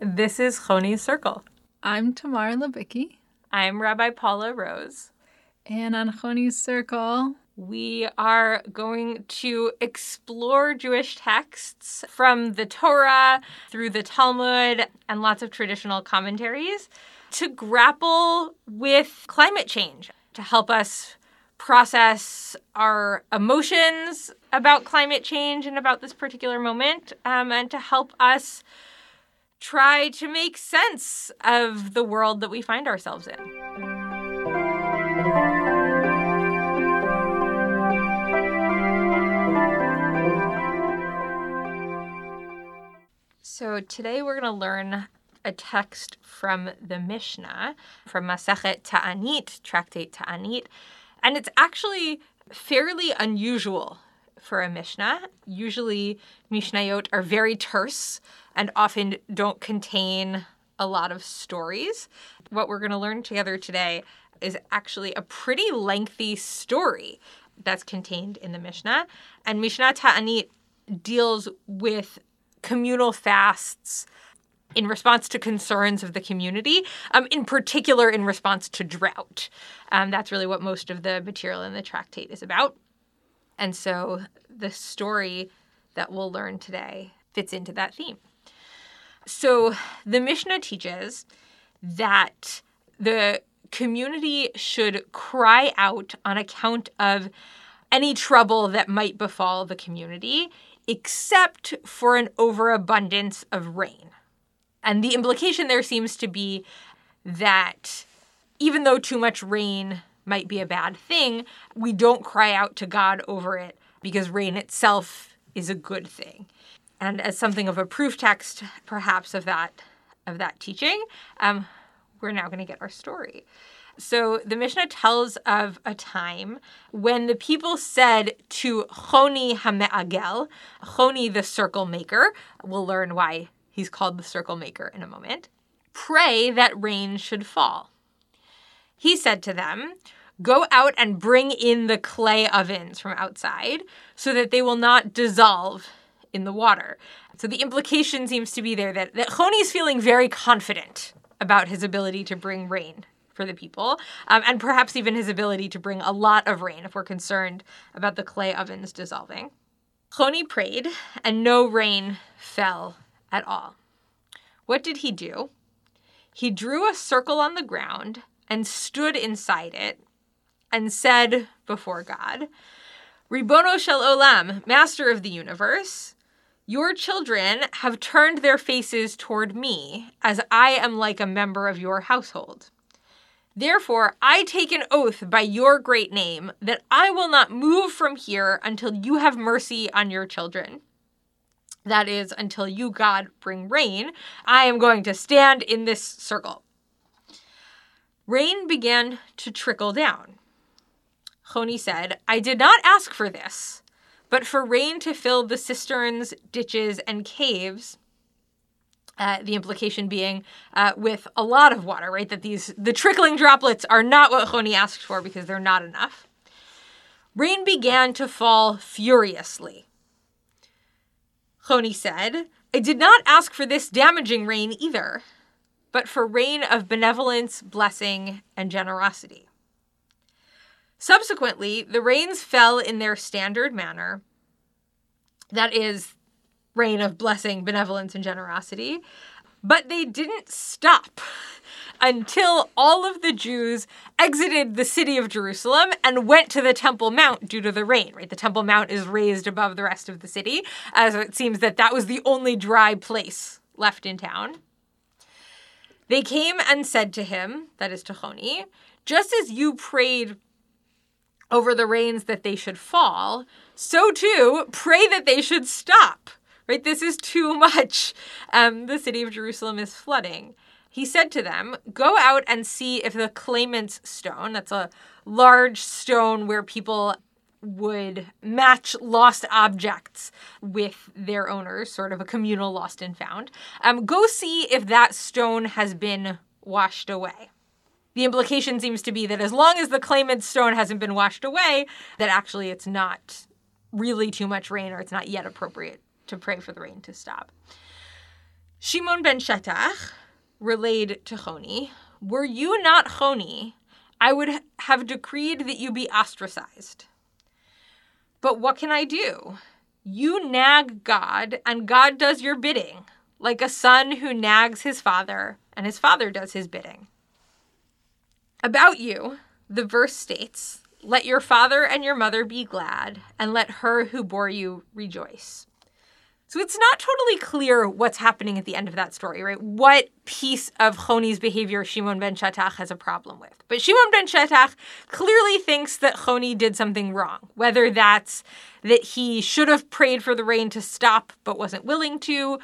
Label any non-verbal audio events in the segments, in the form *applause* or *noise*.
This is Choni's Circle. I'm Tamara Levicki. I'm Rabbi Paula Rose. And on Choni's Circle, we are going to explore Jewish texts from the Torah through the Talmud and lots of traditional commentaries to grapple with climate change, to help us process our emotions about climate change and about this particular moment, um, and to help us try to make sense of the world that we find ourselves in. So today we're going to learn a text from the Mishnah, from Masechet Ta'anit, Tractate Ta'anit, and it's actually fairly unusual for a Mishnah. Usually, Mishnayot are very terse and often don't contain a lot of stories. What we're going to learn together today is actually a pretty lengthy story that's contained in the Mishnah. And Mishnah Ta'anit deals with communal fasts in response to concerns of the community, um, in particular in response to drought. Um, that's really what most of the material in the tractate is about. And so the story that we'll learn today fits into that theme. So the Mishnah teaches that the community should cry out on account of any trouble that might befall the community except for an overabundance of rain. And the implication there seems to be that even though too much rain might be a bad thing, we don't cry out to God over it because rain itself is a good thing. And as something of a proof text, perhaps of that of that teaching, um, we're now going to get our story. So the Mishnah tells of a time when the people said to Choni Hame'agel, Choni the circle maker, we'll learn why he's called the circle maker in a moment, pray that rain should fall. He said to them, Go out and bring in the clay ovens from outside so that they will not dissolve in the water. So the implication seems to be there that, that Choni is feeling very confident about his ability to bring rain for the people, um, and perhaps even his ability to bring a lot of rain if we're concerned about the clay ovens dissolving. Choni prayed, and no rain fell at all. What did he do? He drew a circle on the ground and stood inside it and said before God, Ribono shel olam, master of the universe, your children have turned their faces toward me as I am like a member of your household. Therefore, I take an oath by your great name that I will not move from here until you have mercy on your children. That is, until you, God, bring rain. I am going to stand in this circle. Rain began to trickle down. Choni said, I did not ask for this, but for rain to fill the cisterns, ditches, and caves uh, the implication being uh, with a lot of water, right? That these the trickling droplets are not what Choni asked for because they're not enough. Rain began to fall furiously. Choni said, I did not ask for this damaging rain either, but for rain of benevolence, blessing, and generosity. Subsequently, the rains fell in their standard manner. That is, rain of blessing, benevolence, and generosity. But they didn't stop until all of the Jews exited the city of Jerusalem and went to the Temple Mount due to the rain, right? The Temple Mount is raised above the rest of the city, as it seems that that was the only dry place left in town. They came and said to him, that is to Choni, just as you prayed over the rains that they should fall, so too pray that they should stop right? This is too much. Um, the city of Jerusalem is flooding. He said to them, Go out and see if the claimant's stone, that's a large stone where people would match lost objects with their owners, sort of a communal lost and found. Um, go see if that stone has been washed away. The implication seems to be that as long as the claimant's stone hasn't been washed away, that actually it's not really too much rain or it's not yet appropriate to pray for the rain to stop. Shimon ben Shetach relayed to Choni, Were you not Choni, I would have decreed that you be ostracized. But what can I do? You nag God, and God does your bidding, like a son who nags his father, and his father does his bidding. About you, the verse states, Let your father and your mother be glad, and let her who bore you rejoice. So it's not totally clear what's happening at the end of that story, right? What piece of Choni's behavior Shimon ben Shetach has a problem with. But Shimon ben Shetach clearly thinks that Choni did something wrong, whether that's that he should have prayed for the rain to stop but wasn't willing to,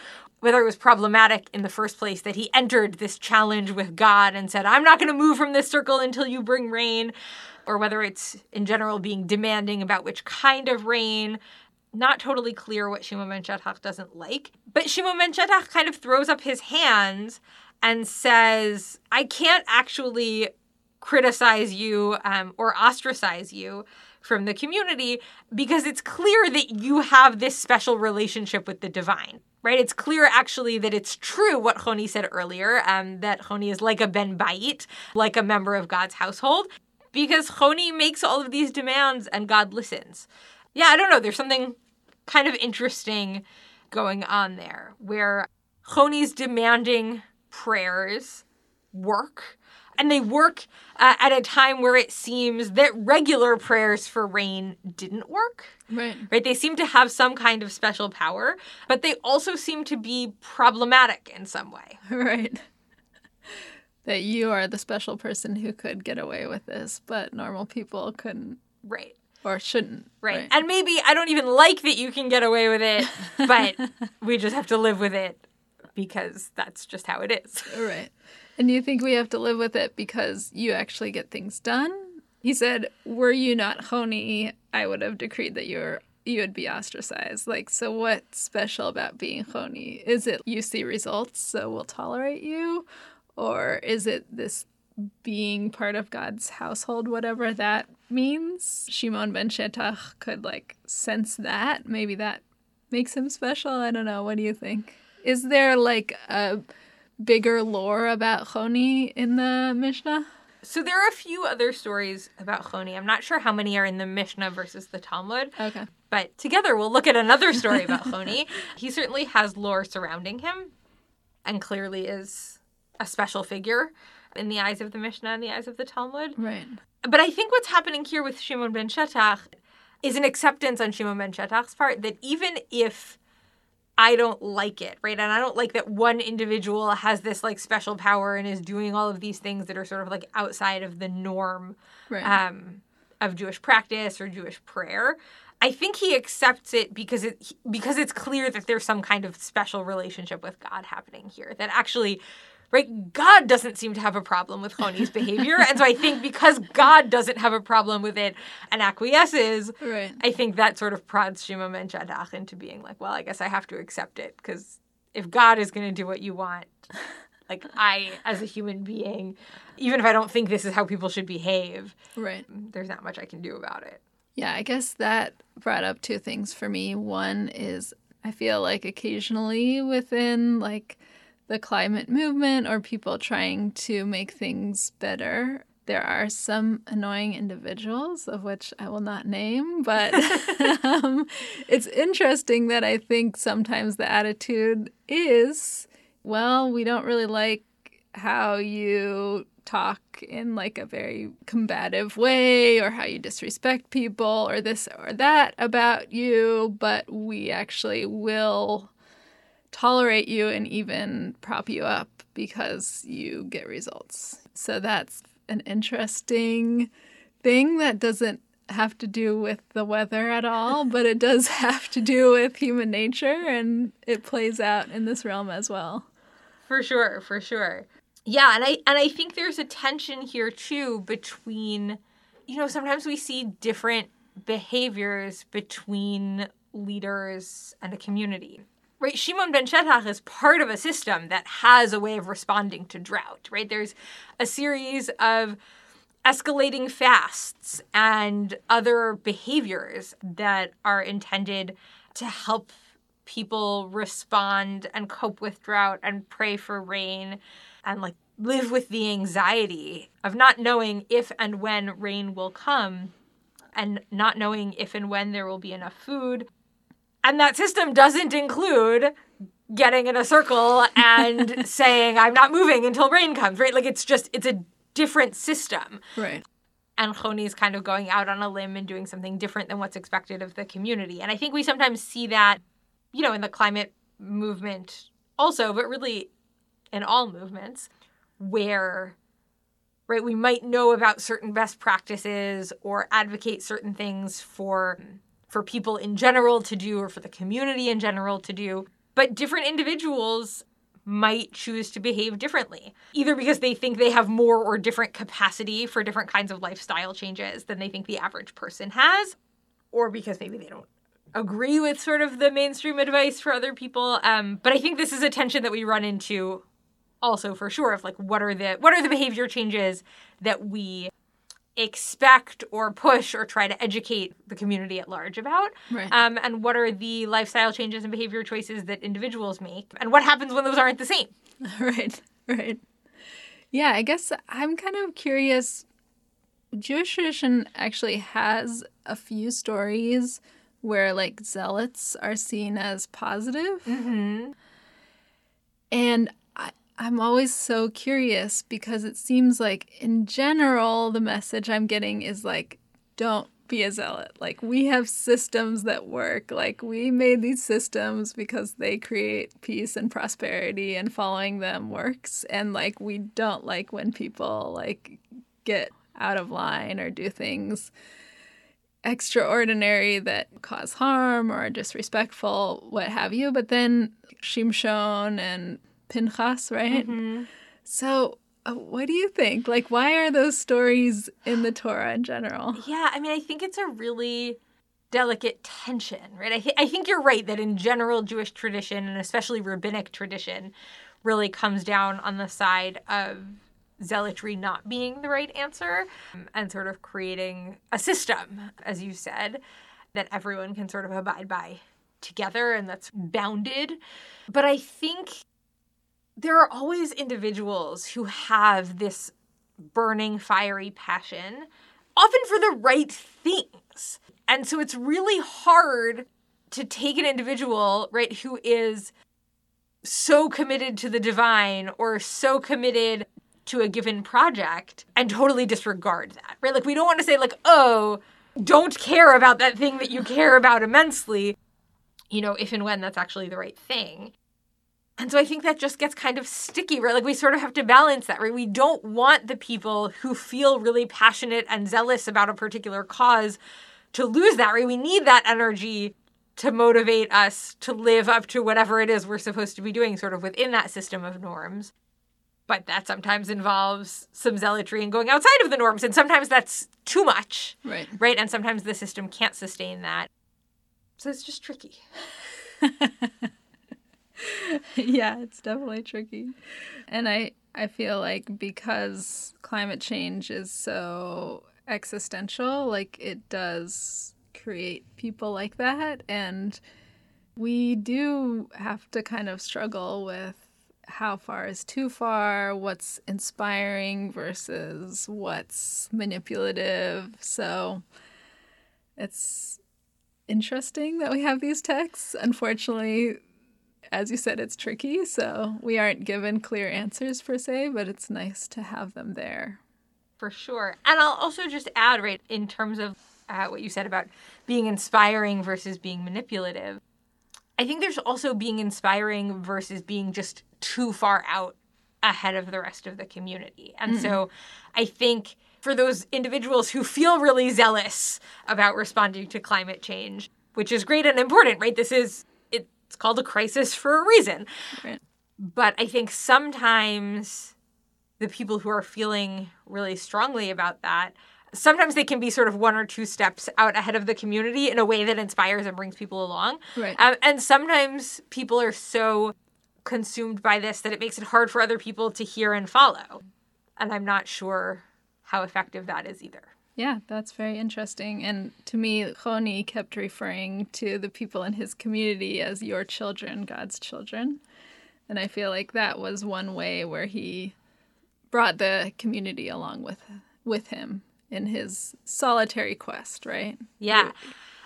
whether it was problematic in the first place that he entered this challenge with God and said, I'm not going to move from this circle until you bring rain, or whether it's in general being demanding about which kind of rain not totally clear what Shimon ben doesn't like. But Shimon ben kind of throws up his hands and says, I can't actually criticize you um, or ostracize you from the community because it's clear that you have this special relationship with the divine. Right? It's clear actually that it's true what Choni said earlier, um, that Choni is like a Ben Bait, like a member of God's household, because Choni makes all of these demands and God listens. Yeah, I don't know. There's something kind of interesting going on there where Choni's demanding prayers work. And they work uh, at a time where it seems that regular prayers for rain didn't work. Right. Right. They seem to have some kind of special power, but they also seem to be problematic in some way. *laughs* Right. that you are the special person who could get away with this, but normal people couldn't. Right or shouldn't. Right. right. And maybe I don't even like that you can get away with it, but *laughs* we just have to live with it because that's just how it is. Right. And you think we have to live with it because you actually get things done? He said, "Were you not Choni, I would have decreed that you're you would be ostracized." Like, so what's special about being Choni? Is it you see results, so we'll tolerate you, or is it this being part of God's household, whatever that means. Shimon ben Shetach could like sense that. Maybe that makes him special. I don't know. What do you think? Is there like a bigger lore about Choni in the Mishnah? So there are a few other stories about Choni. I'm not sure how many are in the Mishnah versus the Talmud. Okay. But together we'll look at another story about *laughs* Choni. he certainly has lore surrounding him and clearly is a special figure in the eyes of the Mishnah and the eyes of the Talmud. Right. But I think what's happening here with Shimon ben Shetach is an acceptance on Shimon ben Shetach's part that even if I don't like it, right? And I don't like that one individual has this like special power and is doing all of these things that are sort of like outside of the norm right. um, of Jewish practice or Jewish prayer. I think he accepts it because it because it's clear that there's some kind of special relationship with God happening here. That actually right? God doesn't seem to have a problem with Choni's behavior. and so I think because God doesn't have a problem with it and acquiesces, right. I think that sort of prods Shimon ben Shetach into being like, well, I guess I have to accept it because if God is going to do what you want, *laughs* like I, as a human being, even if I don't think this is how people should behave, right? There's not much I can do about it. Yeah, I guess that brought up two things for me. One is I feel like occasionally within like the climate movement or people trying to make things better. There are some annoying individuals, of which I will not name, but *laughs* um, it's interesting that I think sometimes the attitude is, well, we don't really like how you talk in like a very combative way or how you disrespect people or this or that about you, but we actually will tolerate you and even prop you up because you get results. So that's an interesting thing that doesn't have to do with the weather at all, *laughs* but it does have to do with human nature and it plays out in this realm as well. For sure, for sure. Yeah, and I and I think there's a tension here too between you know, sometimes we see different behaviors between leaders and a community right? Shimon ben Shetach is part of a system that has a way of responding to drought, right? There's a series of escalating fasts and other behaviors that are intended to help people respond and cope with drought and pray for rain and like live with the anxiety of not knowing if and when rain will come and not knowing if and when there will be enough food. And that system doesn't include getting in a circle and *laughs* saying, I'm not moving until rain comes, right? Like it's just, it's a different system. Right. And Choni is kind of going out on a limb and doing something different than what's expected of the community. And I think we sometimes see that, you know, in the climate movement also, but really in all movements, where right we might know about certain best practices or advocate certain things for for people in general to do or for the community in general to do but different individuals might choose to behave differently, either because they think they have more or different capacity for different kinds of lifestyle changes than they think the average person has, or because maybe they don't agree with sort of the mainstream advice for other people. Um, but I think this is a tension that we run into also for sure of like what are the what are the behavior changes that we expect or push or try to educate the community at large about Right. um, and what are the lifestyle changes and behavior choices that individuals make and what happens when those aren't the same *laughs* right. Right. Yeah, I guess I'm kind of curious. Jewish tradition actually has a few stories where like zealots are seen as positive. mm-hmm. And I'm always so curious because it seems like, in general, the message I'm getting is like, don't be a zealot. Like, we have systems that work. Like, we made these systems because they create peace and prosperity, and following them works. And like, we don't like when people like get out of line or do things extraordinary that cause harm or are disrespectful, what have you. But then Shimshon and Pinchas, right? Mm-hmm. So, uh, what do you think? Like, why are those stories in the Torah in general? yeah i mean i think it's a really delicate tension right I, th- I think you're right that in general jewish tradition and especially rabbinic tradition really comes down on the side of zealotry not being the right answer um, and sort of creating a system as you said that everyone can sort of abide by together and that's bounded but i think there are always individuals who have this burning fiery passion often for the right things and so it's really hard to take an individual right who is so committed to the divine or so committed to a given project and totally disregard that, right? Like, we don't want to say, like, oh, don't care about that thing that you care about immensely, you know, if and when that's actually the right thing. And so I think that just gets kind of sticky, right? Like, we sort of have to balance that, right? We don't want the people who feel really passionate and zealous about a particular cause to lose that, right? We need that energy to motivate us to live up to whatever it is we're supposed to be doing, sort of within that system of norms. But that sometimes involves some zealotry and going outside of the norms. And sometimes that's too much, Right. right? And sometimes the system can't sustain that. So it's just tricky. *laughs* *laughs* yeah, it's definitely tricky. And I I feel like because climate change is so existential, like it does create people like that and we do have to kind of struggle with how far is too far, what's inspiring versus what's manipulative. So it's interesting that we have these texts. Unfortunately, as you said, it's tricky, so we aren't given clear answers per se, but it's nice to have them there. For sure. And I'll also just add, right, in terms of uh, what you said about being inspiring versus being manipulative, I think there's also being inspiring versus being just too far out ahead of the rest of the community. And so I think for those individuals who feel really zealous about responding to climate change, which is great and important, right? This is, it's called a crisis for a reason. Right. But I think sometimes the people who are feeling really strongly about that, sometimes they can be sort of one or two steps out ahead of the community in a way that inspires and brings people along. Right. Um, and sometimes people are so consumed by this that it makes it hard for other people to hear and follow. And I'm not sure how effective that is either. Yeah, that's very interesting. And to me, Choni kept referring to the people in his community as your children, God's children. And I feel like that was one way where he brought the community along with with him in his solitary quest, right? Yeah.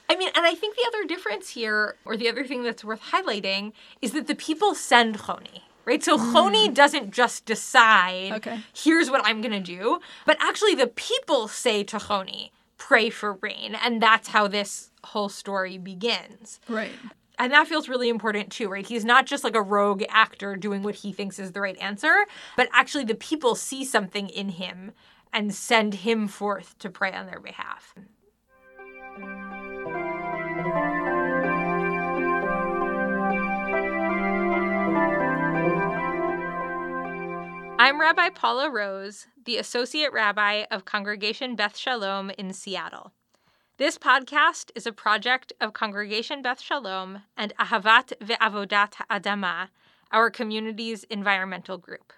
I mean, and I think the other difference here, or the other thing that's worth highlighting, is that the people send Choni right? So mm. Choni doesn't just decide, okay. here's what I'm going to do, but actually the people say to Choni, pray for rain. And that's how this whole story begins. Right. And that feels really important too, right? He's not just like a rogue actor doing what he thinks is the right answer, but actually the people see something in him and send him forth to pray on their behalf. I'm Rabbi Paula Rose, the Associate Rabbi of Congregation Beth Shalom in Seattle. This podcast is a project of Congregation Beth Shalom and Ahavat Ve'avodat Adama, our community's environmental group.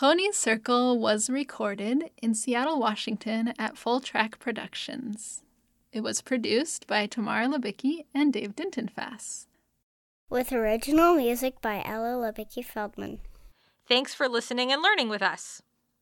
Choni's Circle was recorded in Seattle, Washington at Full Track Productions. It was produced by Tamar Labicki and Dave Dintenfass. With original music by Ella Labicki Feldman. Thanks for listening and learning with us.